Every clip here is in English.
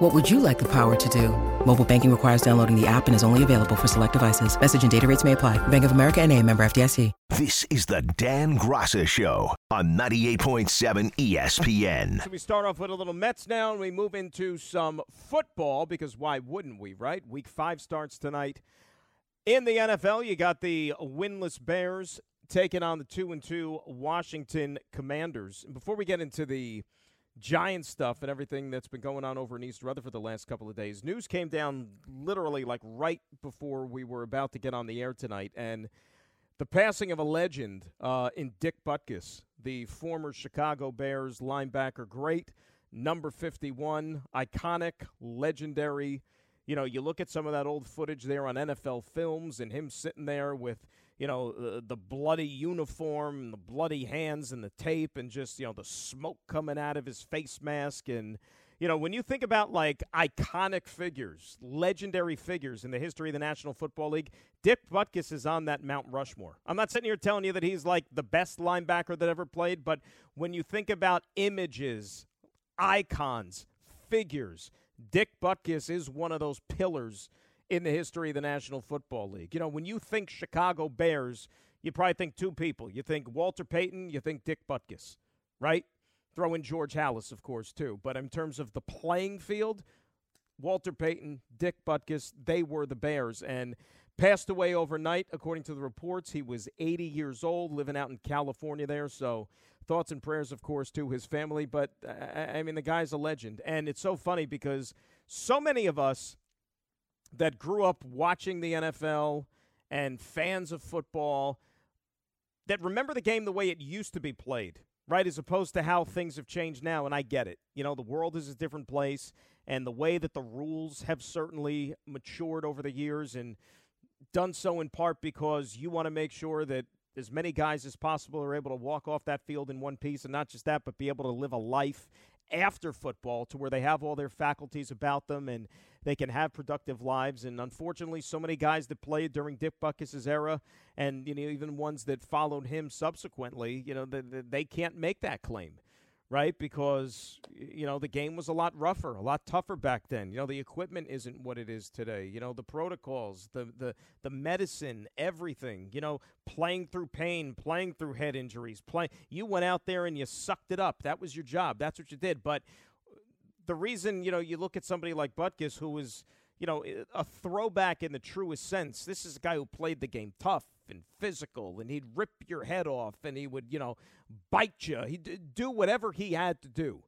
What would you like the power to do? Mobile banking requires downloading the app and is only available for select devices. Message and data rates may apply. Bank of America and a member FDIC. This is the Dan Graca Show on 98.7 ESPN. So we start off with a little Mets now, and we move into some football because why wouldn't we, right? Week five starts tonight. In the NFL, you got the winless Bears taking on the two and two Washington Commanders. And before we get into the Giant stuff and everything that's been going on over in East Rutherford the last couple of days, news came down literally like right before we were about to get on the air tonight, and the passing of a legend uh, in Dick Butkus, the former Chicago Bears linebacker, great number 51, iconic, legendary. You know, you look at some of that old footage there on NFL films and him sitting there with you know, the, the bloody uniform, and the bloody hands, and the tape, and just, you know, the smoke coming out of his face mask. And, you know, when you think about like iconic figures, legendary figures in the history of the National Football League, Dick Butkus is on that Mount Rushmore. I'm not sitting here telling you that he's like the best linebacker that ever played, but when you think about images, icons, figures, Dick Butkus is one of those pillars in the history of the National Football League. You know, when you think Chicago Bears, you probably think two people. You think Walter Payton, you think Dick Butkus, right? Throw in George Halas, of course, too. But in terms of the playing field, Walter Payton, Dick Butkus, they were the Bears. And passed away overnight, according to the reports. He was 80 years old, living out in California there. So thoughts and prayers, of course, to his family. But, uh, I mean, the guy's a legend. And it's so funny because so many of us that grew up watching the NFL and fans of football that remember the game the way it used to be played, right? As opposed to how things have changed now. And I get it. You know, the world is a different place, and the way that the rules have certainly matured over the years and done so in part because you want to make sure that as many guys as possible are able to walk off that field in one piece, and not just that, but be able to live a life after football to where they have all their faculties about them and they can have productive lives. And unfortunately, so many guys that played during Dick Butkus' era, and you know even ones that followed him subsequently, you know, they, they can't make that claim right? Because you know the game was a lot rougher, a lot tougher back then. You know the equipment isn't what it is today. You know the protocols, the the the medicine, everything. You know playing through pain, playing through head injuries, playing. You went out there and you sucked it up. That was your job. That's what you did. But uh, the reason you know you look at somebody like Butkus, who was you know a throwback in the truest sense. This is a guy who played the game tough and physical, and he'd rip your head off, and he would, you know, bite you. He'd do whatever he had to do.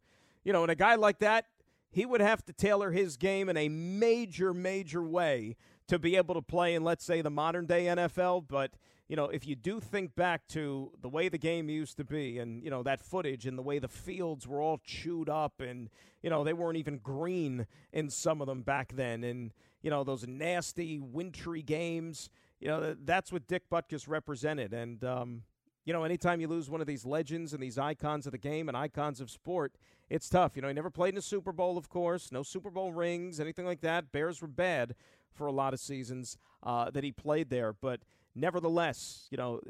You know, and a guy like that, he would have to tailor his game in a major, major way to be able to play in, let's say, the modern day NFL. But, you know, if you do think back to the way the game used to be and, you know, that footage and the way the fields were all chewed up and, you know, they weren't even green in some of them back then. And, you know, those nasty, wintry games you know, that's what Dick Butkus represented. And, um, you know, anytime you lose one of these legends and these icons of the game and icons of sport, it's tough. You know, he never played in a Super Bowl, of course, no Super Bowl rings, anything like that. Bears were bad for a lot of seasons uh, that he played there. But nevertheless, you know,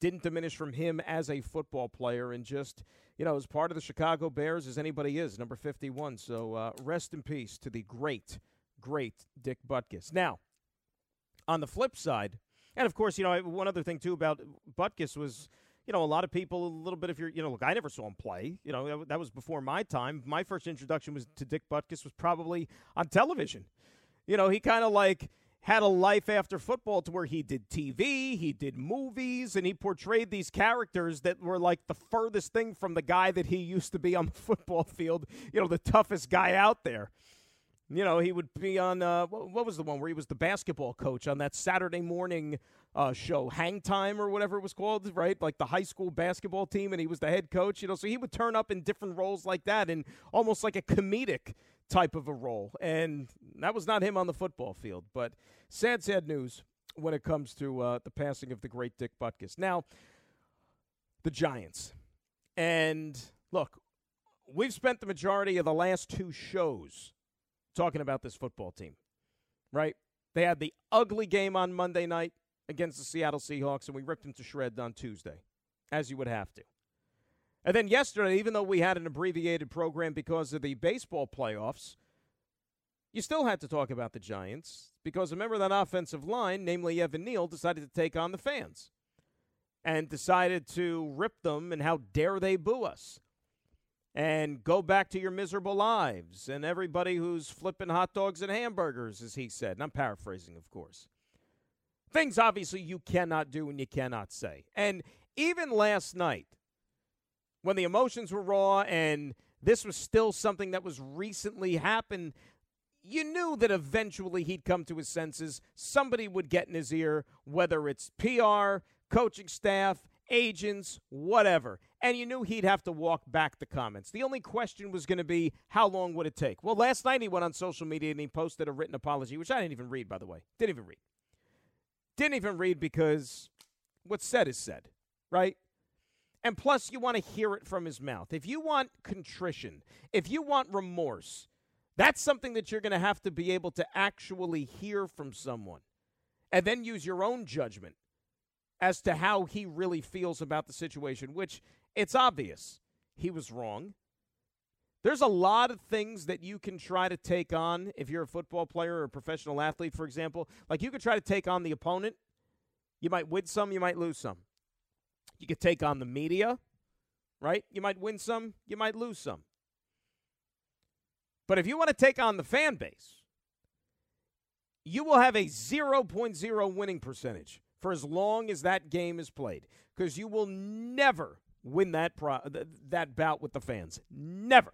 didn't diminish from him as a football player and just, you know, as part of the Chicago Bears as anybody is, number 51. So uh, rest in peace to the great, great Dick Butkus. Now, on the flip side, and of course, you know, one other thing too about Butkus was, you know, a lot of people, a little bit of you're, you know, look, I never saw him play. You know, that was before my time. My first introduction was to Dick Butkus was probably on television. You know, he kind of like had a life after football to where he did TV, he did movies, and he portrayed these characters that were like the furthest thing from the guy that he used to be on the football field, you know, the toughest guy out there. You know, he would be on uh, what was the one where he was the basketball coach on that Saturday morning uh, show, Hang Time or whatever it was called, right? Like the high school basketball team, and he was the head coach. You know, so he would turn up in different roles like that, and almost like a comedic type of a role. And that was not him on the football field. But sad, sad news when it comes to uh, the passing of the great Dick Butkus. Now, the Giants. And look, we've spent the majority of the last two shows talking about this football team, right? They had the ugly game on Monday night against the Seattle Seahawks, and we ripped them to shreds on Tuesday, as you would have to. And then yesterday, even though we had an abbreviated program because of the baseball playoffs, you still had to talk about the Giants because remember that offensive line, namely Evan Neal, decided to take on the fans and decided to rip them and how dare they boo us and go back to your miserable lives and everybody who's flipping hot dogs and hamburgers, as he said. And I'm paraphrasing, of course. Things obviously you cannot do and you cannot say. And even last night, when the emotions were raw and this was still something that was recently happened, you knew that eventually he'd come to his senses. Somebody would get in his ear, whether it's PR, coaching staff, agents, whatever. And you knew he'd have to walk back the comments. The only question was going to be how long would it take? Well, last night he went on social media and he posted a written apology, which I didn't even read, by the way. Didn't even read. Didn't even read because what's said is said, right? And plus, you want to hear it from his mouth. If you want contrition, if you want remorse, that's something that you're going to have to be able to actually hear from someone and then use your own judgment as to how he really feels about the situation, which it's obvious he was wrong. There's a lot of things that you can try to take on if you're a football player or a professional athlete, for example. Like you could try to take on the opponent. You might win some, you might lose some. You could take on the media, right? You might win some, you might lose some. But if you want to take on the fan base, you will have a 0.0 winning percentage for as long as that game is played because you will never win that pro- that bout with the fans. Never.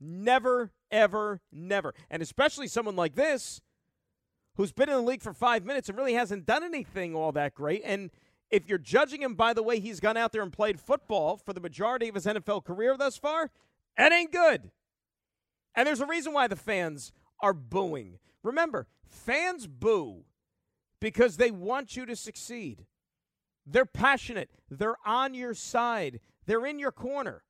Never ever never. And especially someone like this who's been in the league for 5 minutes and really hasn't done anything all that great and if you're judging him by the way he's gone out there and played football for the majority of his NFL career thus far, that ain't good. And there's a reason why the fans are booing. Remember, fans boo because they want you to succeed. They're passionate, they're on your side, they're in your corner.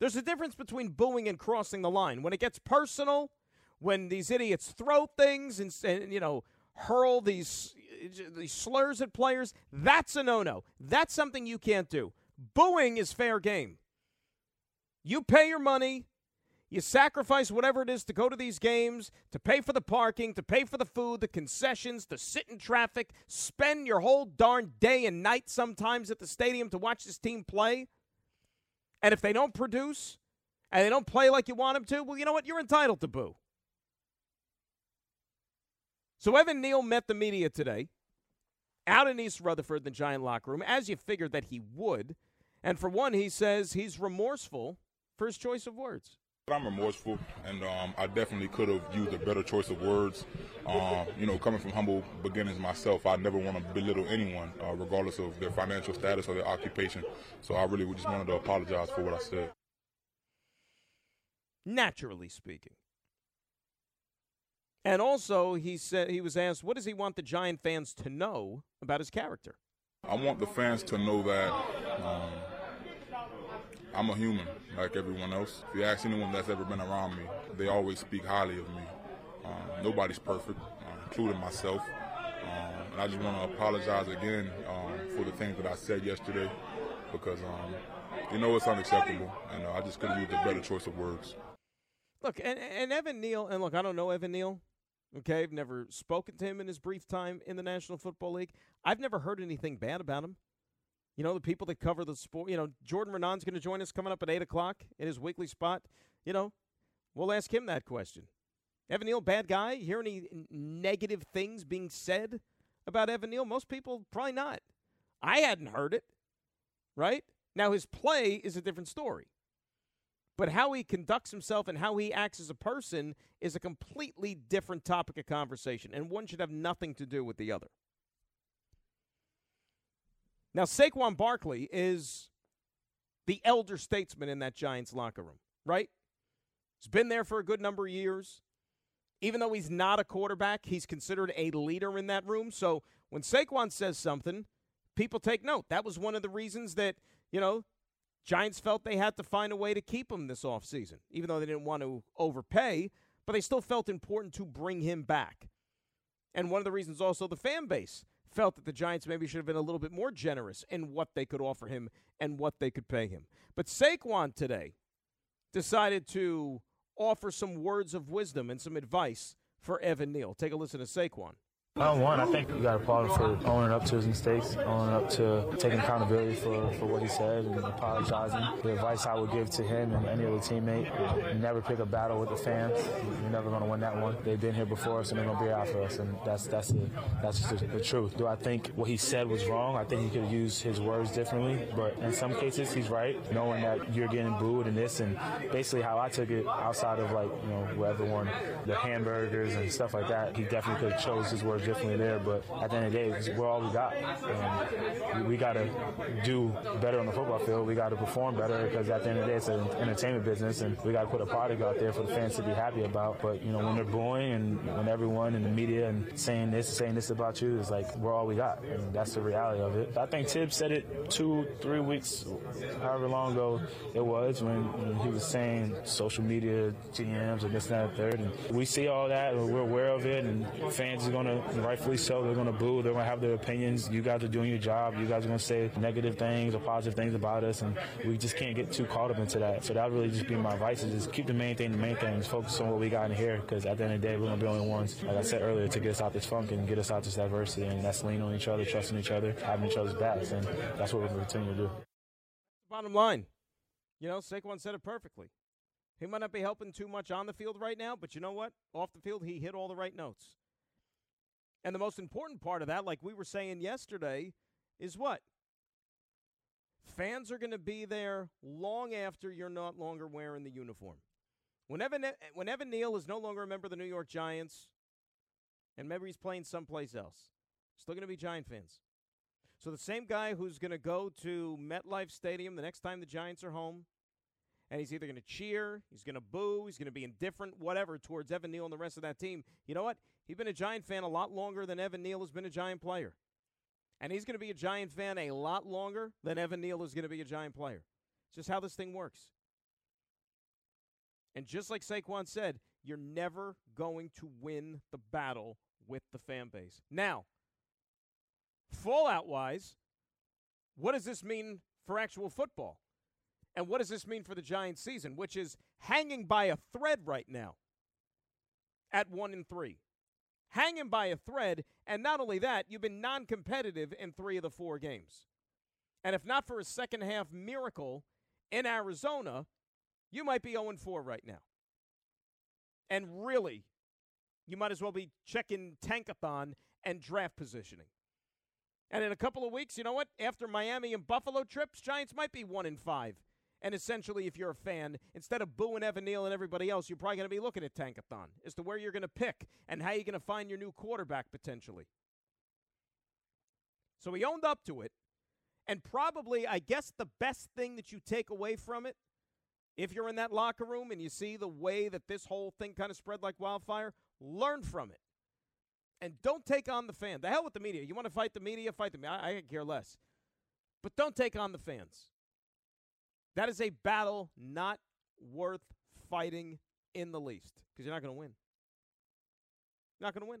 There's a difference between booing and crossing the line. When it gets personal, when these idiots throw things and, and you know, hurl these these slurs at players, that's a no-no. That's something you can't do. Booing is fair game. You pay your money, you sacrifice whatever it is to go to these games, to pay for the parking, to pay for the food, the concessions, to sit in traffic, spend your whole darn day and night sometimes at the stadium to watch this team play. And if they don't produce and they don't play like you want them to, well, you know what? You're entitled to boo. So Evan Neal met the media today out in East Rutherford, the Giant locker room, as you figured that he would. And for one, he says he's remorseful for his choice of words. I'm remorseful, and um, I definitely could have used a better choice of words. Um, you know, coming from humble beginnings myself, I never want to belittle anyone, uh, regardless of their financial status or their occupation. So I really just wanted to apologize for what I said. Naturally speaking. And also, he said he was asked, "What does he want the Giant fans to know about his character?" I want the fans to know that um, I'm a human like everyone else. If you ask anyone that's ever been around me, they always speak highly of me. Um, nobody's perfect, uh, including myself. Um, and I just want to apologize again um, for the things that I said yesterday because, um, you know, it's unacceptable. And uh, I just could have used a better choice of words. Look, and, and Evan Neal, and look, I don't know Evan Neal. Okay, I've never spoken to him in his brief time in the National Football League. I've never heard anything bad about him. You know, the people that cover the sport. You know, Jordan Raanan's going to join us coming up at 8 o'clock in his weekly spot. You know, we'll ask him that question. Evan Neal, bad guy? Hear any negative things being said about Evan Neal? Most people probably not. I hadn't heard it, right? Now, his play is a different story. But how he conducts himself and how he acts as a person is a completely different topic of conversation, and one should have nothing to do with the other. Now, Saquon Barkley is the elder statesman in that Giants locker room, right? He's been there for a good number of years. Even though he's not a quarterback, he's considered a leader in that room. So when Saquon says something, people take note. That was one of the reasons that, you know, Giants felt they had to find a way to keep him this offseason, even though they didn't want to overpay, but they still felt important to bring him back. And one of the reasons also the fan base felt that the Giants maybe should have been a little bit more generous in what they could offer him and what they could pay him. But Saquon today decided to offer some words of wisdom and some advice for Evan Neal. Take a listen to Saquon. Uh, one, I think you got applaud him for owning up to his mistakes, owning up to taking accountability for, for what he said and apologizing. The advice I would give to him and any other teammate, never pick a battle with the fans. You're never going to win that one. They've been here before us and they're going to be for us, and that's that's the, that's the, the, truth. Do I think what he said was wrong? I think he could have used his words differently, but in some cases he's right, knowing that you're getting booed and this, and basically how I took it outside of like, you know, where everyone, the hamburgers and stuff like that, he definitely could have chose his words differently there. But at the end of the day, we're all we got. We, got to do better on the football field. We got to perform better because at the end of the day, it's an entertainment business, and we got to put a product out there for the fans to be happy about. But you know, when they're booing and when everyone in the media and saying this, saying this about you, it's like we're all we got, and that's the reality of it. I think Tibbs said it two, three weeks, however long ago it was, when, when he was saying social media GMs and this, and that, and third, and we see all that, and we're aware of it, and fans are going to rightfully so. They're going to boo. They're going to have their opinions. You guys are doing your job. You guys are going to say negative things or positive things about us, and we just can't get too caught up into that. So that really just be my advice: is just keep the main thing the main thing. Just focus on what we got in here, because at the end of the day, we're going to be the only ones, like I said earlier, to get us out this funk and get us out this adversity, and that's leaning on each other, trusting each other, having each other's backs, and that's what we're going to continue to do. Bottom line, you know, Saquon said it perfectly. He might not be helping too much on the field right now, but you know what? Off the field, he hit all the right notes. And the most important part of that, like we were saying yesterday, is what? Fans are going to be there long after you're not longer wearing the uniform. When Evan, when Evan Neal is no longer a member of the New York Giants, and maybe he's playing someplace else, still going to be Giant fans. So the same guy who's going to go to MetLife Stadium the next time the Giants are home, and he's either going to cheer, he's going to boo, he's going to be indifferent, whatever, towards Evan Neal and the rest of that team. You know what? He's been a Giant fan a lot longer than Evan Neal has been a Giant player. And he's going to be a Giant fan a lot longer than Evan Neal is going to be a Giant player. It's just how this thing works. And just like Saquon said, you're never going to win the battle with the fan base. Now, fallout wise, what does this mean for actual football? And what does this mean for the Giants season, which is hanging by a thread right now at 1 and 3? Hanging by a thread, and not only that, you've been non-competitive in 3 of the 4 games. And if not for a second half miracle in Arizona, you might be 0 4 right now. And really, you might as well be checking tankathon and draft positioning. And in a couple of weeks, you know what? After Miami and Buffalo trips, Giants might be 1 and 5 and essentially, if you're a fan, instead of booing Evan Neal and everybody else, you're probably going to be looking at Tankathon as to where you're going to pick and how you're going to find your new quarterback potentially. So he owned up to it. And probably, I guess, the best thing that you take away from it, if you're in that locker room and you see the way that this whole thing kind of spread like wildfire, learn from it. And don't take on the fan. The hell with the media. You want to fight the media? Fight the media. I, I care less. But don't take on the fans. That is a battle not worth fighting in the least because you're not going to win. You're not going to win.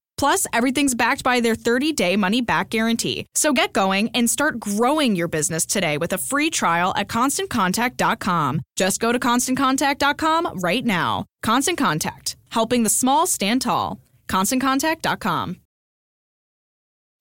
Plus, everything's backed by their 30 day money back guarantee. So get going and start growing your business today with a free trial at constantcontact.com. Just go to constantcontact.com right now. Constant Contact, helping the small stand tall. ConstantContact.com.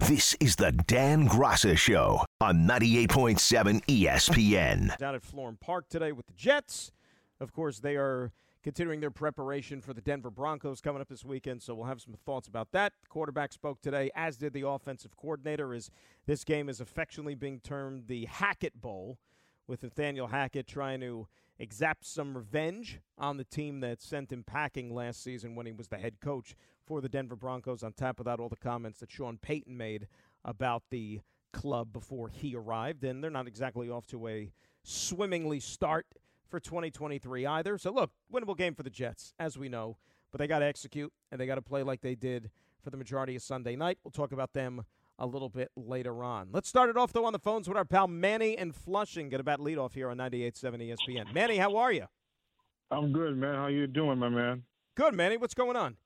This is the Dan Graca Show on 98.7 ESPN. Down at Florham Park today with the Jets. Of course, they are continuing their preparation for the Denver Broncos coming up this weekend. So we'll have some thoughts about that. The quarterback spoke today, as did the offensive coordinator. Is this game is affectionately being termed the Hackett Bowl, with Nathaniel Hackett trying to exact some revenge on the team that sent him packing last season when he was the head coach for the Denver Broncos. On top of that, all the comments that Sean Payton made about the club before he arrived, and they're not exactly off to a swimmingly start for 2023 either. So, look, winnable game for the Jets, as we know, but they got to execute and they got to play like they did for the majority of Sunday night. We'll talk about them a little bit later on. Let's start it off, though, on the phones with our pal Manny and Flushing. Get about lead off here on 98.7 ESPN. Manny, how are you? I'm good, man. How you doing, my man? Good, Manny. What's going on?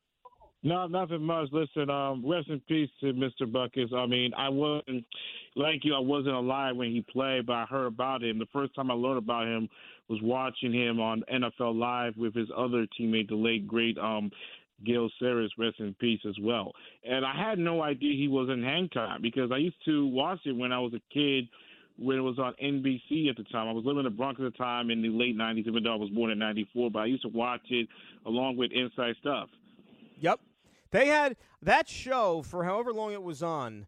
No, nothing much. Listen, um, rest in peace to Mr. Butkus. I mean, I wasn't like you. I wasn't alive when he played, but I heard about him. The first time I learned about him was watching him on NFL Live with his other teammate, the late great um, Gale Sayers, rest in peace as well. And I had no idea he was in Hang Time because I used to watch it when I was a kid when it was on NBC at the time. I was living in the Bronx at the time in the late 90s, even though I was born in 94, but I used to watch it along with Inside Stuff. Yep. They had that show for however long it was on.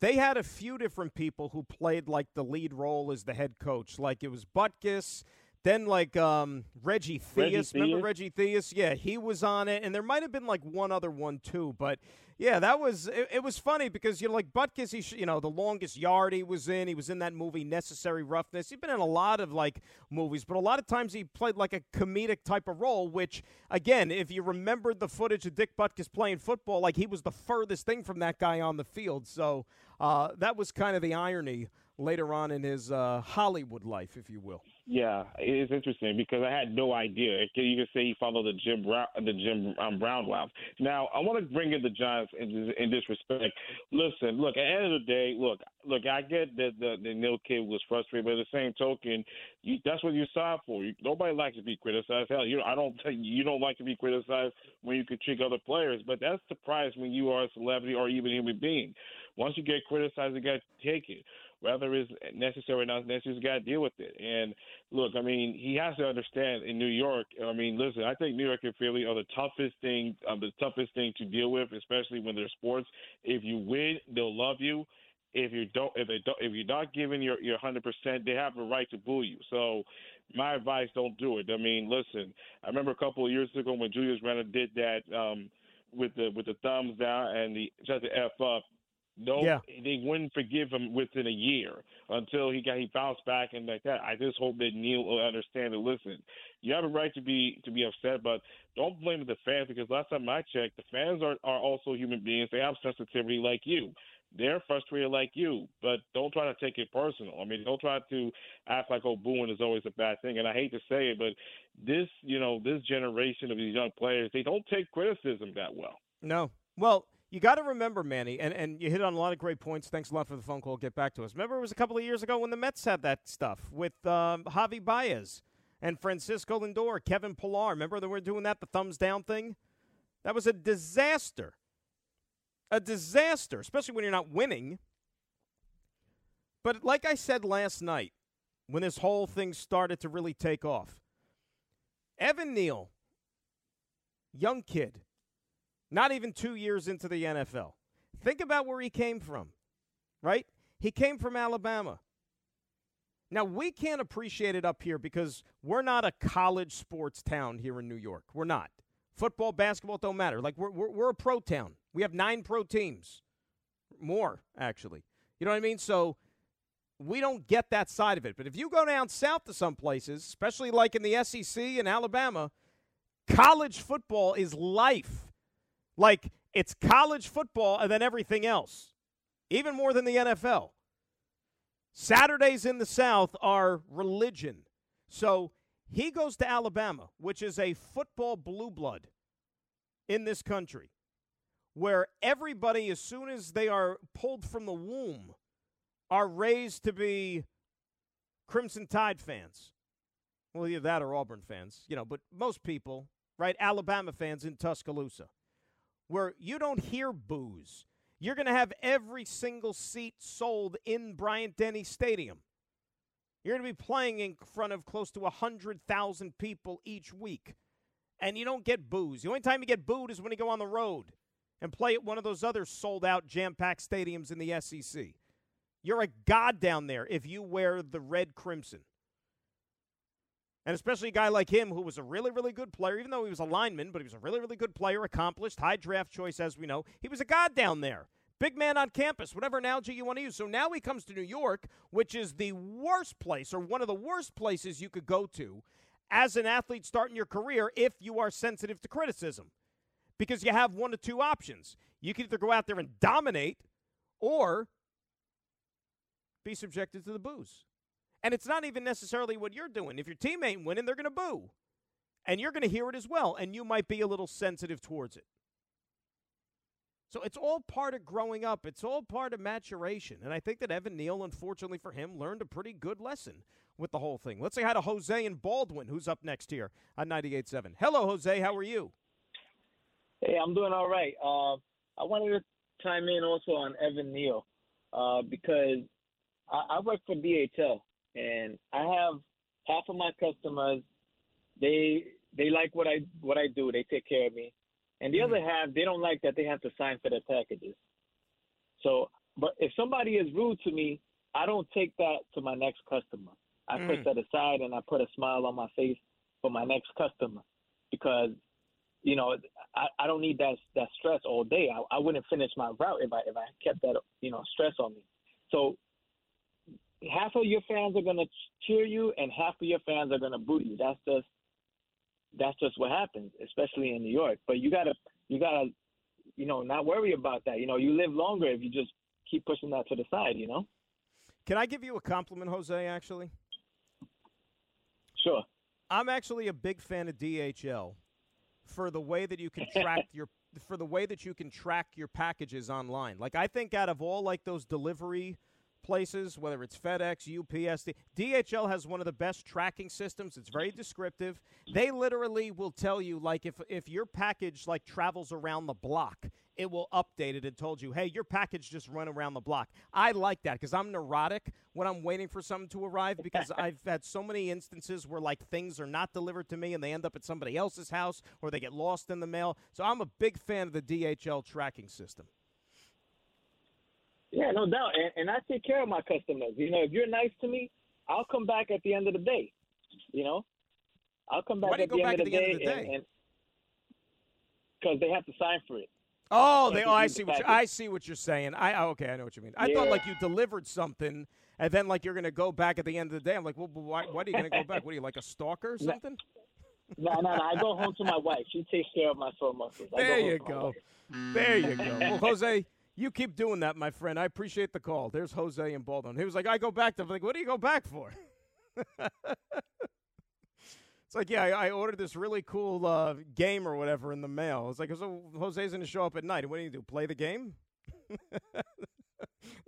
They had a few different people who played like the lead role as the head coach. Like it was Butkus, then like um, Reggie Theus. Reggie Remember Theus? Reggie Theus? Yeah, he was on it, and there might have been like one other one too. But yeah, that was it, it was funny because you know like Butkus, he sh- you know the longest yard he was in. He was in that movie Necessary Roughness. He's been in a lot of like movies, but a lot of times he played like a comedic type of role. Which again, if you remembered the footage of Dick Butkus playing football, like he was the furthest thing from that guy on the field. So uh, that was kind of the irony later on in his uh, Hollywood life, if you will. Yeah, it is interesting because I had no idea. You can say he followed the Jim Brown, the Jim um, Brown route. Now, I want to bring in the Giants in, in this respect. Listen, look, at the end of the day, look, look, I get that the, the Neal kid was frustrated, but at the same token, you, that's what you signed for. You, nobody likes to be criticized. Hell, you, I don't, you don't like to be criticized when you can critique other players, but that's the price when you are a celebrity or even a human being. Once you get criticized, you got to take it whether it's necessary or not necessary, you got to deal with it. And look, I mean, he has to understand in New York. I mean, listen, I think New York and Philly are the toughest thing, um, the toughest thing to deal with, especially when they're sports. If you win, they'll love you. If you don't, if they don't, if you're not giving your your hundred percent, they have a right to boo you. So, my advice: don't do it. I mean, listen, I remember a couple of years ago when Julius Randle did that um, with the with the thumbs down and the just the f up. No, Yeah. they wouldn't forgive him within a year until he got he bounced back and like that. I just hope that Neal will understand and listen. You have a right to be to be upset, but don't blame the fans because last time I checked, the fans are are also human beings. They have sensitivity like you. they're frustrated like you, but don't try to take it personal. I mean, don't try to act like oh booing is always a bad thing. And I hate to say it, but this you know this generation of these young players, they don't take criticism that well. No, well. You got to remember, Manny, and, and you hit on a lot of great points. Thanks a lot for the phone call. Get back to us. Remember, it was a couple of years ago when the Mets had that stuff with um, Javi Baez and Francisco Lindor, Kevin Pillar. Remember they were doing that, the thumbs down thing? That was a disaster. A disaster, especially when you're not winning. But like I said last night, when this whole thing started to really take off, Evan Neal, young kid, not even two years into the NFL. Think about where he came from, right? He came from Alabama. Now, we can't appreciate it up here because we're not a college sports town here in New York. We're not. Football, basketball don't matter. Like, we're, we're, we're a pro town. We have nine pro teams. More, actually. You know what I mean? So we don't get that side of it. But if you go down south to some places, especially like in the SEC in Alabama, college football is life. Like, it's college football and then everything else, even more than the NFL. Saturdays in the South are religion. So he goes to Alabama, which is a football blue blood in this country, where everybody, as soon as they are pulled from the womb, are raised to be Crimson Tide fans. Well, either that or Auburn fans, you know, but most people, right? Alabama fans in Tuscaloosa, where you don't hear boos. You're going to have every single seat sold in Bryant Denny Stadium. You're going to be playing in front of close to 100,000 people each week. And you don't get boos. The only time you get booed is when you go on the road and play at one of those other sold out, jam packed stadiums in the SEC. You're a god down there if you wear the red crimson. And especially a guy like him who was a really, really good player, even though he was a lineman, but he was a really, really good player, accomplished, high draft choice, as we know. He was a god down there. Big man on campus, whatever analogy you want to use. So now he comes to New York, which is the worst place or one of the worst places you could go to as an athlete starting your career if you are sensitive to criticism. Because you have one of two options. You can either go out there and dominate or be subjected to the boos. And it's not even necessarily what you're doing. If your team ain't winning, they're going to boo. And you're going to hear it as well. And you might be a little sensitive towards it. So it's all part of growing up. It's all part of maturation. And I think that Evan Neal, unfortunately for him, learned a pretty good lesson with the whole thing. Let's say hi to Jose and Baldwin, who's up next here on 98.7. Hello, Jose. How are you? Hey, I'm doing all right. Uh, I wanted to chime in also on Evan Neal uh, because I, I work for DHL and I have half of my customers. They they like what I what I do. They take care of me, and the mm. other half they don't like that they have to sign for their packages. So, but if somebody is rude to me, I don't take that to my next customer. I mm. put that aside and I put a smile on my face for my next customer because you know I, I don't need that that stress all day. I, I wouldn't finish my route if I if I kept that you know stress on me. So half of your fans are going to cheer you and half of your fans are going to boo you. That's just that's just what happens, especially in New York. But you gotta you gotta you know not worry about that. You know, you live longer if you just keep pushing that to the side. You know. Can I give you a compliment, Jose? Actually. Sure. I'm actually a big fan of DHL for the way that you can track your for the way that you can track your packages online. Like I think out of all like those delivery places, whether it's FedEx, UPS, DHL has one of the best tracking systems. It's very descriptive. They literally will tell you, like, if if your package like travels around the block, it will update it and told you, hey, your package just run around the block. I like that because I'm neurotic when I'm waiting for something to arrive because I've had so many instances where like things are not delivered to me and they end up at somebody else's house or they get lost in the mail. So I'm a big fan of the DHL tracking system. Yeah, no doubt. And, and I take care of my customers. You know, if you're nice to me, I'll come back at the end of the day. You know, I'll come back, at the, end, of the, day, and because they have to sign for it. Oh, they. Oh, I see what you, I see what you're saying. I okay, I know what you mean. I yeah. thought like you delivered something, and then like you're going to go back at the end of the day. I'm like, well, why, why are you going to go back? What are you like a stalker or something? No, no, no. I go home to my wife. She takes care of my soul muscles. There you go. There you go. Well, mm. Jose, You keep doing that, my friend. I appreciate the call. There's Jose and Baldwin. He was like, I go back to. I'm like, what do you go back for? it's like, yeah, I, I ordered this really cool uh, game or whatever in the mail. It's like, so Jose's going to show up at night. What do you do? Play the game? no,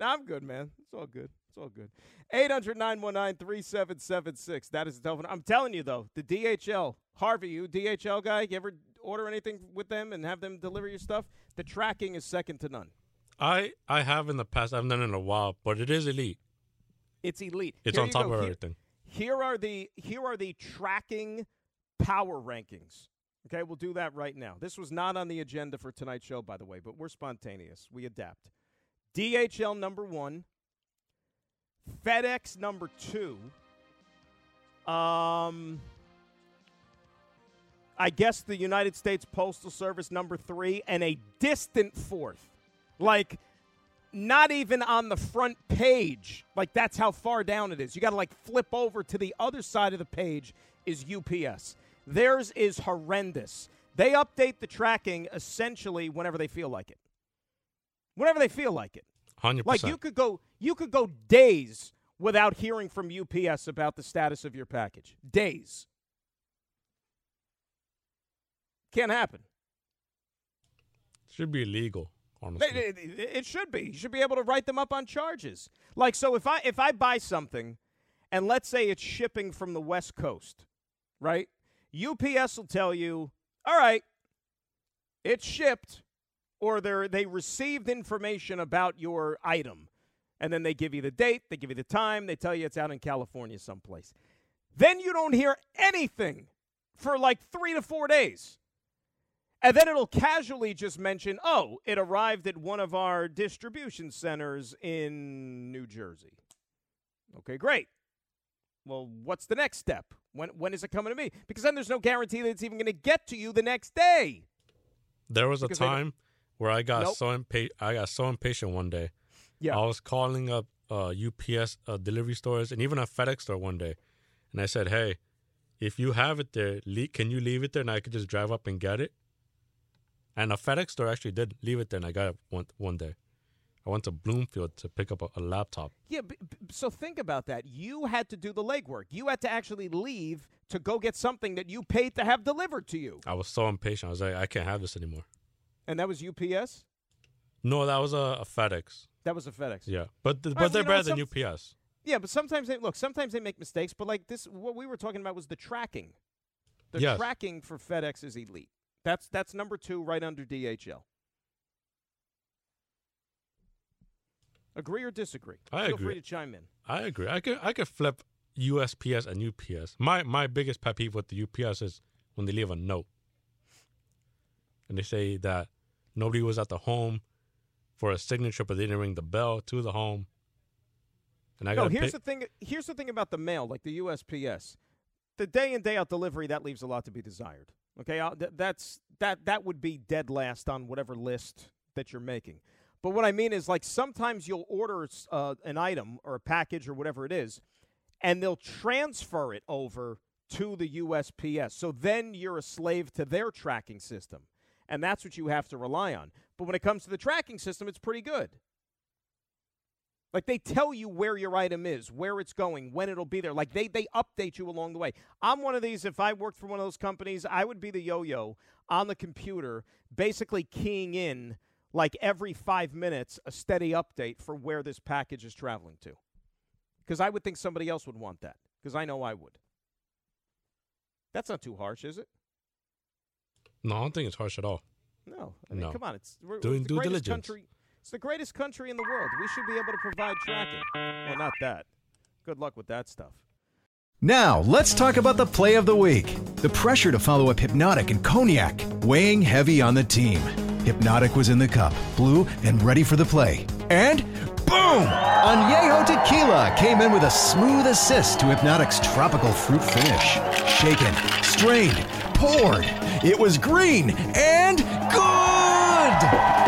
I'm good, man. It's all good. It's all good. 800 919 3776. That is the telephone. I'm telling you, though, the DHL, Harvey, you DHL guy, you ever order anything with them and have them deliver your stuff? The tracking is second to none. I I have in the past. I've done it in a while, but it is elite. It's elite. It's Here on top go. of Here- everything. Here are the here are the tracking power rankings. Okay, we'll do that right now. This was not on the agenda for tonight's show, by the way, but we're spontaneous. We adapt. DHL number one, FedEx number two. Um, I guess the United States Postal Service number three, and a distant fourth. Like not even on the front page. Like that's how far down it is. You got to like flip over to the other side of the page is UPS. Theirs is horrendous. They update the tracking essentially whenever they feel like it. Whenever they feel like it. 100%. Like you could go you could go days without hearing from UPS about the status of your package. Days. Can't happen. Should be illegal. Honestly. It, it- it should be. You should be able to write them up on charges. Like so, if I if I buy something, and let's say it's shipping from the West Coast, right? UPS will tell you, all right, it's shipped, or they they received information about your item, and then they give you the date, they give you the time, they tell you it's out in California someplace. Then you don't hear anything for like three to four days. And then it'll casually just mention, oh, it arrived at one of our distribution centers in New Jersey. Okay, great. Well, what's the next step? When when is it coming to me? Because then there's no guarantee that it's even going to get to you the next day. There was a Because don't- time where I got Nope. so impa- I got so impatient one day. Yeah. I was calling up uh, UPS uh, delivery stores and even a FedEx store one day, and I said, "Hey, if you have it there, can you leave it there, and I could just drive up and get it?" And a FedEx store actually did leave it there, and I got it one one day. I went to Bloomfield to pick up a, a laptop. Yeah, b- b- so think about that. You had to do the legwork. You had to actually leave to go get something that you paid to have delivered to you. I was so impatient. I was like, "I can't have this anymore." And that was UPS? No, that was a, a FedEx. That was a FedEx. Yeah, but th- but right, they're well, you know, better than some- UPS. Yeah, but sometimes they look. Sometimes they make mistakes. But like this, what we were talking about was the tracking. The Yes. tracking for FedEx is elite. That's that's number two, right under DHL. Agree or disagree? I Feel agree. free to chime in. I agree. I could I could flip USPS and UPS. My my biggest pet peeve with the UPS is when they leave a note and they say that nobody was at the home for a signature, but they didn't ring the bell to the home. And I no, here's the thing. Here's the thing about the mail, like the USPS. The day in day out delivery that leaves a lot to be desired. Okay, th- that's that that would be dead last on whatever list that you're making. But what I mean is, like sometimes you'll order uh, an item or a package or whatever it is, and they'll transfer it over to the USPS. So then you're a slave to their tracking system, and that's what you have to rely on. But when it comes to the tracking system, it's pretty good. Like they tell you where your item is, where it's going, when it'll be there. Like they they update you along the way. I'm one of these. If I worked for one of those companies, I would be the yo-yo on the computer, basically keying in like every five minutes a steady update for where this package is traveling to. Because I would think somebody else would want that. Because I know I would. That's not too harsh, is it? no, I don't think it's harsh at all. No. I mean, No. come on. It's we're, Doing it's due diligence. country. It's the greatest country in the world. We should be able to provide tracking. Well, not that. Good luck with that stuff. Now, let's talk about the play of the week. The pressure to follow up Hypnotic and Cognac, weighing heavy on the team. Hypnotic was in the cup, blue, and ready for the play. And boom! Añejo Tequila came in with a smooth assist to Hypnotic's tropical fruit finish. Shaken, strained, poured. It was green and good!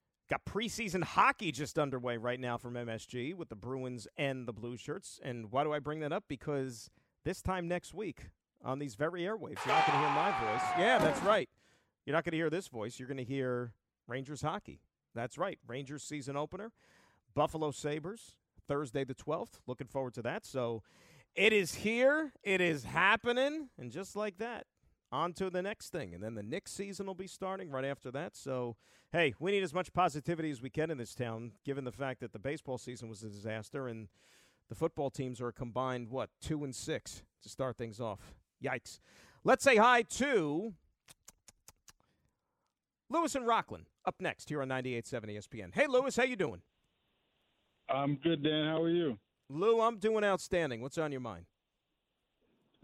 Got preseason hockey just underway right now from MSG with the Bruins and the Blue Shirts. And why do I bring that up? Because this time next week on these very airwaves, you're not going to hear my voice. Yeah, that's right. You're not going to hear this voice. You're going to hear Rangers hockey. That's right. Rangers season opener, Buffalo Sabres, Thursday the 12th. Looking forward to that. So it is here. It is happening. And just like that, on to the next thing. And then the Knicks season will be starting right after that. So, hey, we need as much positivity as we can in this town, given the fact that the baseball season was a disaster and the football teams are combined, what, two and six to start things off. Yikes. Let's say hi to Lewis and Rockland up next here on 98.7 ESPN. Hey, Lewis, how you doing? I'm good, Dan. How are you? Lou, I'm doing outstanding. What's on your mind?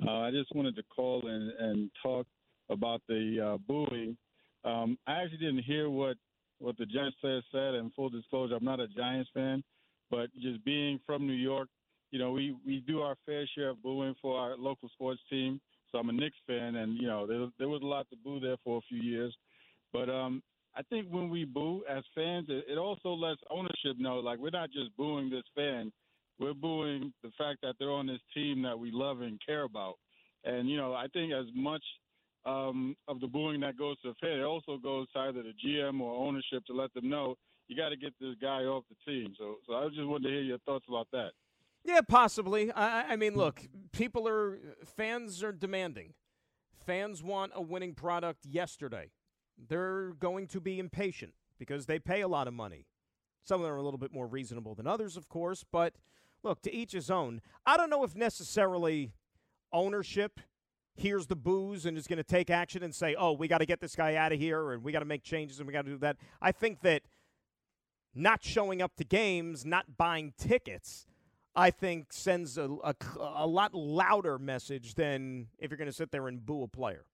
Uh, I just wanted to call and, and talk about the uh, booing. Um, I actually didn't hear what, what the Giants said, said, and full disclosure, I'm not a Giants fan, but just being from New York, you know, we, we do our fair share of booing for our local sports team. So I'm a Knicks fan, and, you know, there, there was a lot to boo there for a few years. But um, I think when we boo as fans, it, it also lets ownership know, like, we're not just booing this fan – we're booing the fact that they're on this team that we love and care about. And you know, I think as much um, of the booing that goes to the fan, it also goes to either the GM or ownership to let them know you got to get this guy off the team. So, so I just wanted to hear your thoughts about that. Yeah, possibly. I, I mean, look, people are fans are demanding. Fans want a winning product yesterday. They're going to be impatient because they pay a lot of money. Some of them are a little bit more reasonable than others, of course, but look, to each his own. I don't know if necessarily ownership hears the boos and is going to take action and say, oh, we got to get this guy out of here and we got to make changes and we got to do that. I think that not showing up to games, not buying tickets, I think sends a, a, a lot louder message than if you're going to sit there and boo a player.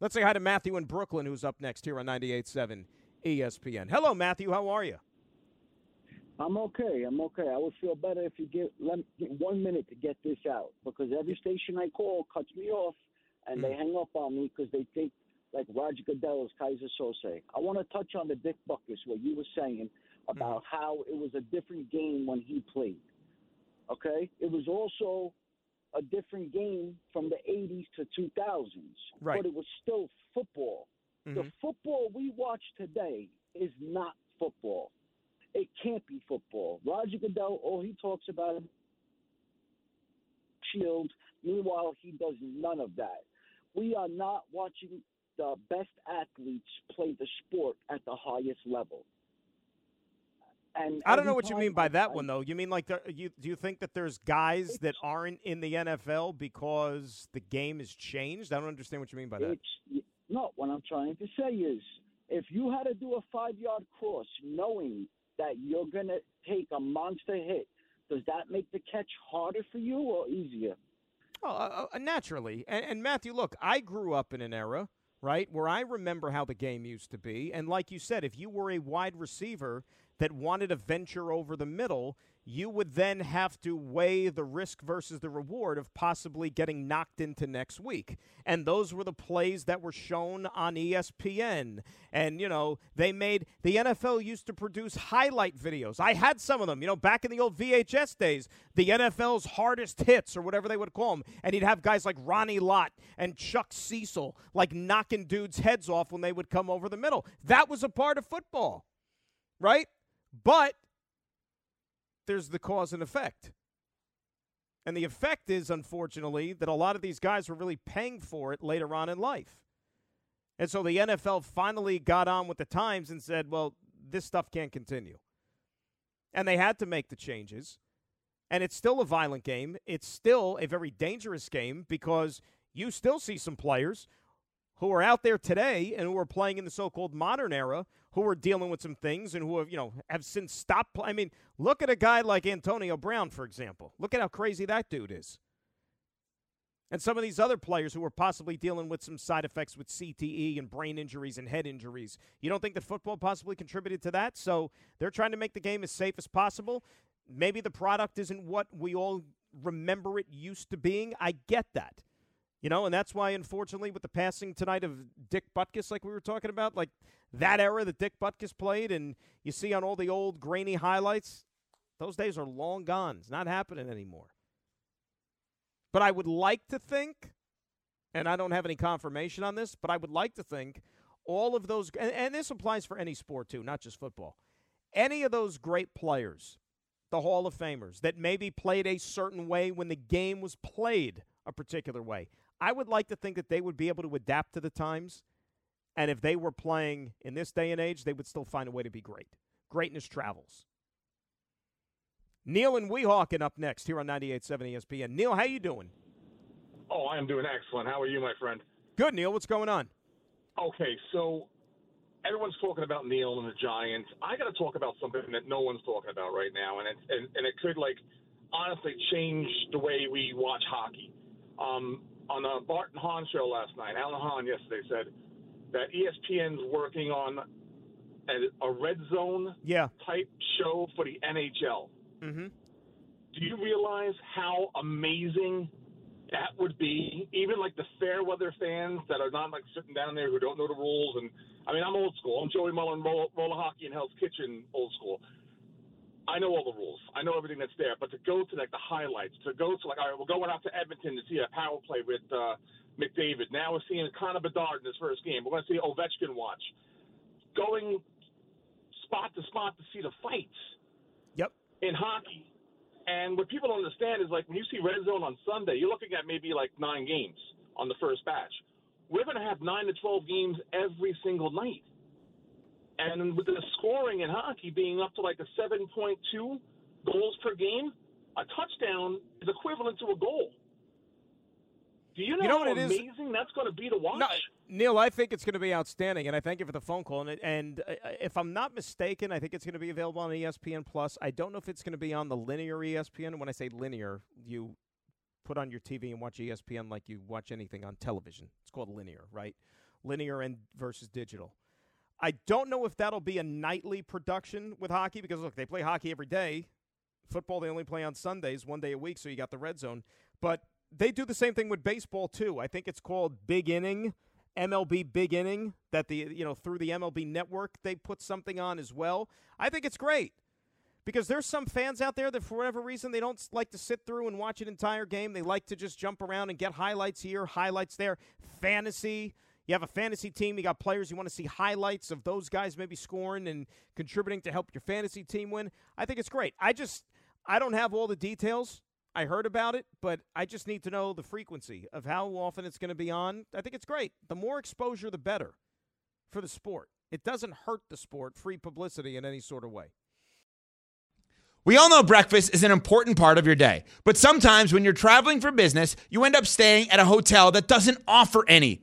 Let's say hi to Matthew in Brooklyn, who's up next here on 98.7 ESPN. Hello, Matthew. How are you? I'm okay. I'm okay. I would feel better if you give, let, one minute to get this out because every station I call cuts me off and mm. they hang up on me because they think like Roger Goodell is Keyser Söze. I want to touch on the Dick Butkus, what you were saying about mm. how it was a different game when he played. Okay? It was also a different game from the 80s to 2000s. Right. But it was still football. Mm-hmm. The football we watch today is not football. It can't be football. Roger Goodell, all he talks about is shield. Meanwhile, he does none of that. We are not watching the best athletes play the sport at the highest level. And I don't know what you mean by that I, one, though. You mean like there, you do you think that there's guys that aren't in the NFL because the game has changed? I don't understand what you mean by that. No, what I'm trying to say is if you had to do a five yard cross knowing that you're going to take a monster hit, does that make the catch harder for you or easier? Oh, uh, uh, naturally. And, and Matthew, look, I grew up in an era, right, where I remember how the game used to be. And like you said, if you were a wide receiver that wanted to venture over the middle, you would then have to weigh the risk versus the reward of possibly getting knocked into next week. And those were the plays that were shown on ESPN. And, you know, they made the NFL used to produce highlight videos. I had some of them, you know, back in the old VHS days, the NFL's hardest hits or whatever they would call them. And he'd have guys like Ronnie Lott and Chuck Cecil, like knocking dudes' heads off when they would come over the middle. That was a part of football, right? But there's the cause and effect. And the effect is, unfortunately, that a lot of these guys were really paying for it later on in life. And so the NFL finally got on with the times and said, well, this stuff can't continue. and they had to make the changes. And it's still a violent game. It's still a very dangerous game because you still see some players who are out there today and who are playing in the so-called modern era who are dealing with some things and who have, you know, have since stopped. Play- I mean, look at a guy like Antonio Brown, for example. Look at how crazy that dude is. And some of these other players who are possibly dealing with some side effects with CTE and brain injuries and head injuries. You don't think that football possibly contributed to that? So they're trying to make the game as safe as possible. Maybe the product isn't what we all remember it used to being. I get that. You know, and that's why, unfortunately, with the passing tonight of Dick Butkus, like we were talking about, like that era that Dick Butkus played, and you see on all the old grainy highlights, those days are long gone. It's not happening anymore. But I would like to think, and I don't have any confirmation on this, but I would like to think all of those, and, and this applies for any sport too, not just football. Any of those great players, the Hall of Famers, that maybe played a certain way when the game was played a particular way. I would like to think that they would be able to adapt to the times. And if they were playing in this day and age, they would still find a way to be great. Greatness travels. Neil and Weehawken up next here on 98.7 ESPN. Neil, how you doing? Oh, I am doing excellent. How are you, my friend? Good, Neil. What's going on? Okay, so everyone's talking about Neil and the Giants. I got to talk about something that no one's talking about right now, and it and, and it could like honestly change the way we watch hockey. Um, on the Bart and Hahn show last night, Alan Hahn yesterday said that ESPN's working on a, a red zone yeah. type show for the NHL. Mm-hmm. Do you realize how amazing that would be? Even like the fair weather fans that are not like sitting down there who don't know the rules. And I mean, I'm old school. I'm Joey Mullen, roller, roller hockey in Hell's Kitchen, old school. I know all the rules. I know everything that's there. But to go to like the highlights, to go to like, all right, we're going out to Edmonton to see a power play with uh, McDavid. Now we're seeing Connor Bedard in his first game. We're going to see Ovechkin watch. Going spot to spot to see the fights. Yep. In hockey. And what people don't understand is like when you see Red Zone on Sunday, you're looking at maybe like nine games on the first batch. We're going to have nine to 12 games every single night. And with the scoring in hockey being up to like a 7.2 goals per game, a touchdown is equivalent to a goal. Do you know, You know how what it is? amazing that's going to be to watch? No, Neil, I think it's going to be outstanding, and I thank you for the phone call. And, and uh, if I'm not mistaken, I think it's going to be available on ESPN Plus. I don't know if it's going to be on the linear ESPN. When I say linear, you put on your TV and watch ESPN like you watch anything on television. It's called linear, right? Linear and versus digital. I don't know if that'll be a nightly production with hockey because look, they play hockey every day. Football they only play on Sundays, one day a week, so you got the red zone. But they do the same thing with baseball too. I think it's called Big Inning, MLB Big Inning. That the you know through the MLB Network they put something on as well. I think it's great because there's some fans out there that for whatever reason they don't like to sit through and watch an entire game. They like to just jump around and get highlights here, highlights there. Fantasy. You have a fantasy team, you got players, you want to see highlights of those guys maybe scoring and contributing to help your fantasy team win. I think it's great. I just I don't have all the details. I heard about it, but I just need to know the frequency of how often it's going to be on. I think it's great. The more exposure, the better for the sport. It doesn't hurt the sport, free publicity in any sort of way. We all know breakfast is an important part of your day, but sometimes when you're traveling for business, you end up staying at a hotel that doesn't offer any.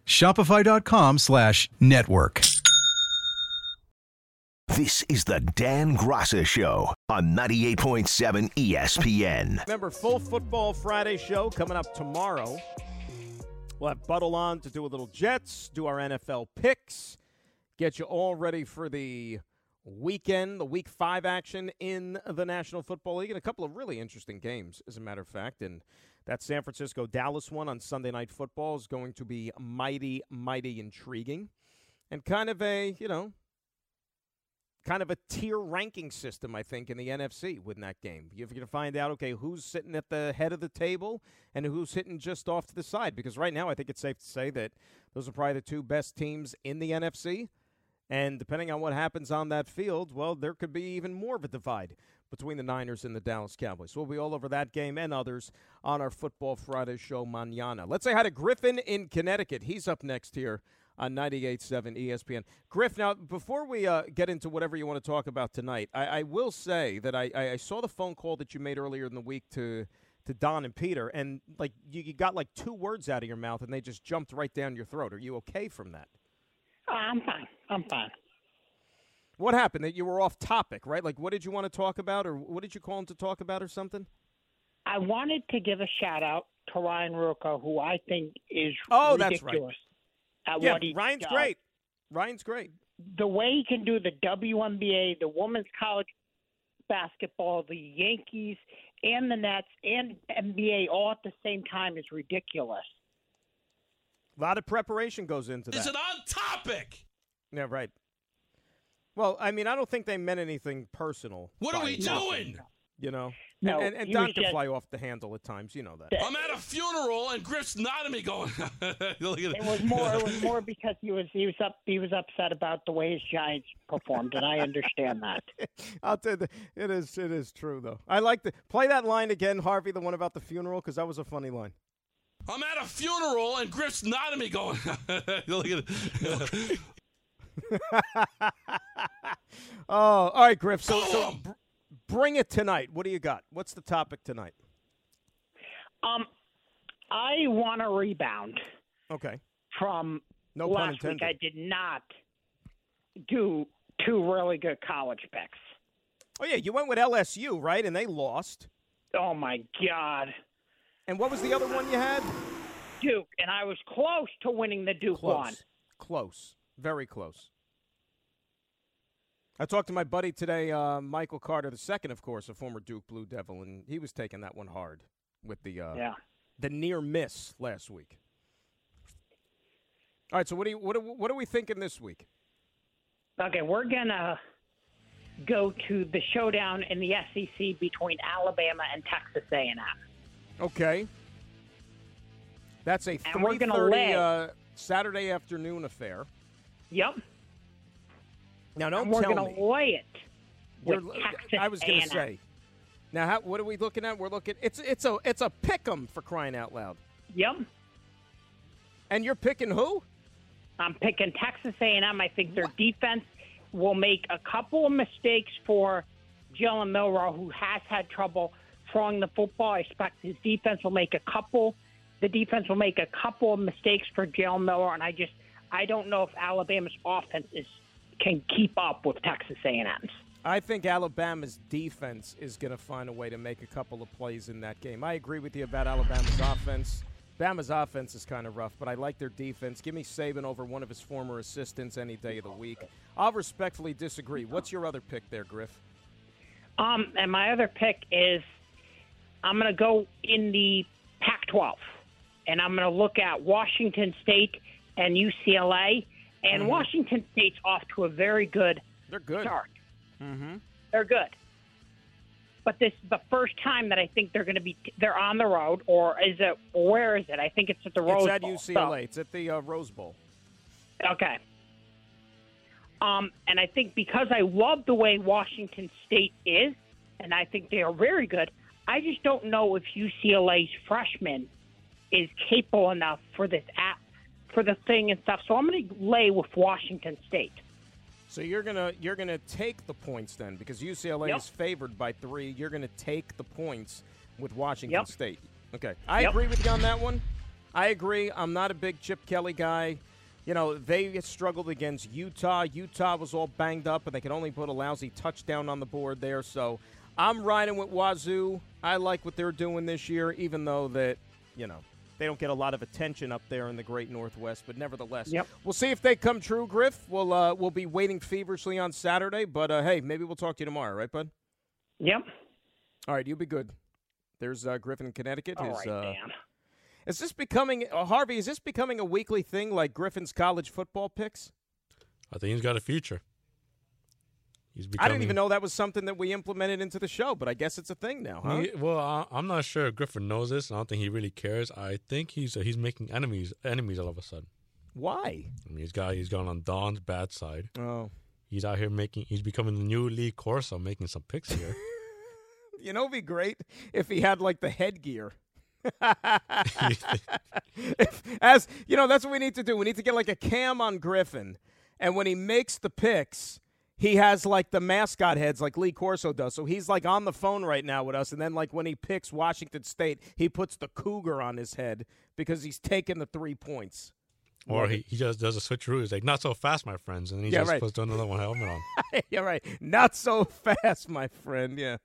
Shopify.com slash network. This is the Dan Graca Show on 98.7 ESPN. Remember, full football Friday show coming up tomorrow. We'll have Buttle on to do a little Jets, do our NFL picks, get you all ready for the weekend, the week five action in the National Football League, and a couple of really interesting games, as a matter of fact. And that San Francisco Dallas one on Sunday Night Football is going to be mighty, mighty intriguing. And kind of a, you know, kind of a tier ranking system, I think, in the NFC with that game. You're going to find out, okay, who's sitting at the head of the table and who's hitting just off to the side. Because right now, I think it's safe to say that those are probably the two best teams in the NFC. And depending on what happens on that field, well, there could be even more of a divide between the Niners and the Dallas Cowboys. We'll be all over that game and others on our Football Friday show manana. Let's say hi to Griffin in Connecticut. He's up next here on 98.7 ESPN. Griff, now, before we uh, get into whatever you want to talk about tonight, I, I will say that I, I, saw the phone call that you made earlier in the week to to Don and Peter, and like you, got like two words out of your mouth, and they just jumped right down your throat. Are you okay from that? Uh, I'm fine. I'm fine. What happened? That you were off topic, right? Like, what did you want to talk about, or what did you call him to talk about, or something? I wanted to give a shout out to Ryan Ruocco, who I think is oh, ridiculous that's right. at yeah, what he Ryan's does. great. Ryan's great. The way he can do the WNBA, the women's college basketball, the Yankees, and the Nets, and NBA all at the same time is ridiculous. A lot of preparation goes into that. Is it on topic? Yeah, right. Well, I mean, I don't think they meant anything personal. What are we it. doing? You know, No, and, and, and Don can just- fly off the handle at times. You know that. I'm at a funeral and Griff's nodding me, going. Look at It was more. It was more because he was he was up he was upset about the way his Giants performed, and I understand that. I'll tell you, it is it is true though. I like to play that line again, Harvey, the one about the funeral, because that was a funny line. I'm at a funeral and Griff's nodding me, going. Oh, all right, Griff. So, so br- bring it tonight. What do you got? What's the topic tonight? Um, I want to rebound Okay. from No last week. I did not do two really good college picks. Oh yeah, you went with LSU, right? And they lost. Oh my God, And what was the other one you had? Duke, and I was close to winning the Duke Close. one. Close. Very close. I talked to my buddy today, uh, Michael Carter the second, of course, a former Duke Blue Devil, and he was taking that one hard with the uh, Yeah. the near miss last week. All right, so what do you what are, what are we thinking this week? Okay, we're gonna go to the showdown in the SEC between Alabama and Texas A&M. Okay, that's a three thirty uh, Saturday afternoon affair. Yep. Now don't and we're tell gonna me. lay it with You're- Texas I was going to say. Now, how, what are we looking at? We're looking. It's it's a it's a pick 'em for crying out loud. Yep. And you're picking who? I'm picking Texas A&M. I think their defense will make a couple of mistakes for Jalen Milrow, who has had trouble throwing the football. I expect his defense will make a couple. The defense will make a couple of mistakes for Jalen Milrow, and I just I don't know if Alabama's offense is can keep up with Texas A&M's. I think Alabama's defense is going to find a way to make a couple of plays in that game. I agree with you about Alabama's offense. Bama's offense is kind of rough, but I like their defense. Give me Saban over one of his former assistants any day of the week. I'll respectfully disagree. What's your other pick there, Griff? Um, and my other pick is I'm going to go in the Pac-12, and I'm going to look at Washington State and UCLA. And Mhm. Washington State's off to a very good They're good. start. Mm-hmm. They're good. But this is the first time that I think they're going to be they're on the road, or is it? Where is it? I think it's at the Rose It's at Bowl. So- UCLA. It's at the uh, Rose Bowl. Okay. Um, and I think because I love the way Washington State is, and I think they are very good, I just don't know if UCLA's freshman is capable enough for this app, for the thing and stuff. So I'm going to lay with Washington State. So you're gonna you're gonna take the points then because UCLA Yep. is favored by three. You're gonna take the points with Washington Yep. State. Okay, I Yep. agree with you on that one. I agree. I'm not a big Chip Kelly guy. you know, they struggled against Utah. Utah was all banged up, and they could only put a lousy touchdown on the board there. So I'm riding with Wazzu. I like what they're doing this year, even though that, you know, they don't get a lot of attention up there in the great Northwest, but nevertheless, Yep. we'll see if they come true. Griff, we'll uh, we'll be waiting feverishly on Saturday, but uh, hey, maybe we'll talk to you tomorrow, right, bud? Yep. All right, you'll be good. There's uh, Griffin in Connecticut. All His, right, uh, man. Is this becoming uh, Harvey? Is this becoming a weekly thing like Griffin's college football picks? I think he's got a future. He's I didn't even know that was something that we implemented into the show, but I guess it's a thing now, huh? He- well, I, I'm not sure if Griffin knows this. I don't think he really cares. I think he's uh, he's making enemies enemies all of a sudden. Why? I mean, he's got he's gone on Don's bad side. Oh, He's out here making. He's becoming the new Lee Corso, making some picks here. you know, be great if he had like the headgear. If- as you know, that's what we need to do. We need to get like a cam on Griffin, and when he makes the picks, he has like the mascot heads like Lee Corso does. So he's like on the phone right now with us, and then like when he picks Washington State, he puts the cougar on his head because he's taking the three points. or he, he just does a switcheroo. He's like, "Not so fast, my friends," and then he Yeah, just right. puts another one helmet on. yeah, right. Not so fast, my friend. Yeah.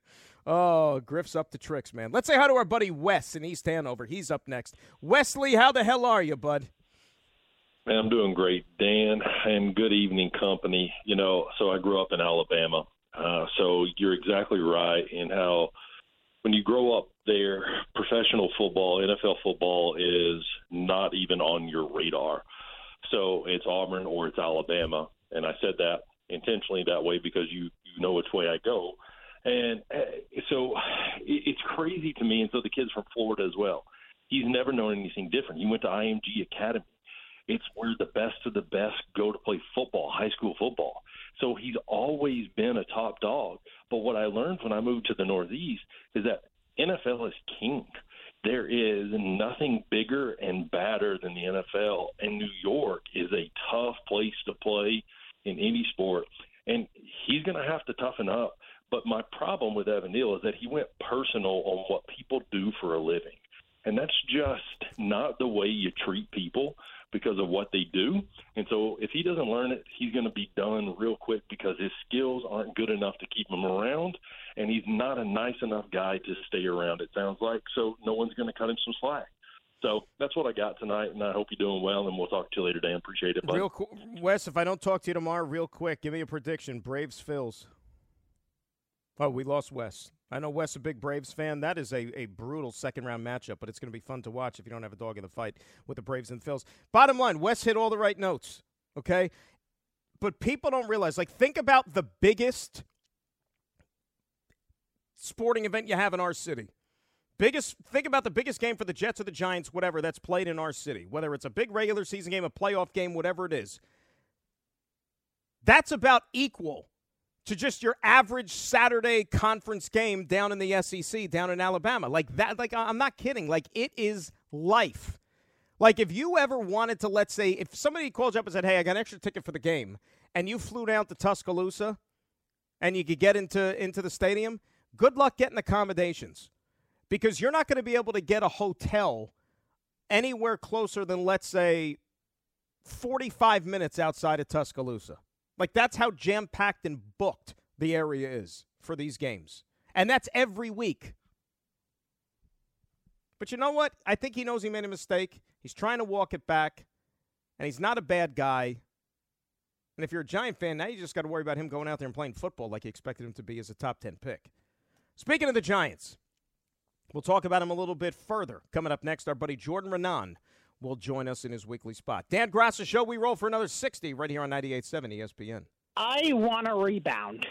Oh, Griff's up to tricks, man. Let's say hi to our buddy Wes in East Hanover. He's up next. Wesley, how the hell are you, bud? Man, I'm doing great, Dan, and good evening, company. You know, so I grew up in Alabama. Uh, so you're exactly right in how when you grow up there, professional football, NFL football is not even on your radar. So it's Auburn or it's Alabama, and I said that intentionally that way because you you know which way I go. And uh, so it's crazy to me, and so the kid's from Florida as well. He's never known anything different. He went to IMG Academy it's where the best of the best go to play football, high school football. So he's always been a top dog. But what I learned when I moved to the Northeast is that NFL is king. There is nothing bigger and badder than the NFL, and New York is a tough place to play in any sport. And he's going to have to toughen up. But my problem with Evan Neal is that he went personal on what people do for a living. And that's just not the way you treat people because of what they do. And so if he doesn't learn it, he's going to be done real quick because his skills aren't good enough to keep him around. And he's not a nice enough guy to stay around, it sounds like. So no one's going to cut him some slack. So that's what I got tonight, and I hope you're doing well. And we'll talk to you later, Dan. Appreciate it. Bud. Real qu- Wes, if I don't talk to you tomorrow, real quick, give me a prediction. Braves, Phils. Oh, we lost Wes. I know Wes a big Braves fan. That is a, a brutal second round matchup, but it's going to be fun to watch if you don't have a dog in the fight with the Braves and Phils. Bottom line, Wes hit all the right notes. Okay, but people don't realize. Like, think about the biggest sporting event you have in our city. Biggest think about the biggest game for the Jets or the Giants, whatever that's played in our city, whether it's a big regular season game, a playoff game, whatever it is. That's about equal to just your average Saturday conference game down in the SEC, down in Alabama. Like that like I'm not kidding. Like it is life. Like if you ever wanted to let's say if somebody called you up and said, "Hey, I got an extra ticket for the game." And you flew down to Tuscaloosa and you could get into into the stadium, good luck getting accommodations because you're not going to be able to get a hotel anywhere closer than let's say 45 minutes outside of Tuscaloosa. Like that's how jam packed and booked the area is for these games. And that's every week. But you know what? I think he knows he made a mistake. He's trying to walk it back, and he's not a bad guy. And if you're a Giant fan, now you just got to worry about him going out there and playing football like you expected him to be as a top 10 pick. Speaking of the Giants, we'll talk about him a little bit further. Coming up next, our buddy Jordan Raanan will join us in his weekly spot. Dan Graca Show, we roll for another 60 right here on 98.7 ESPN. I want to rebound.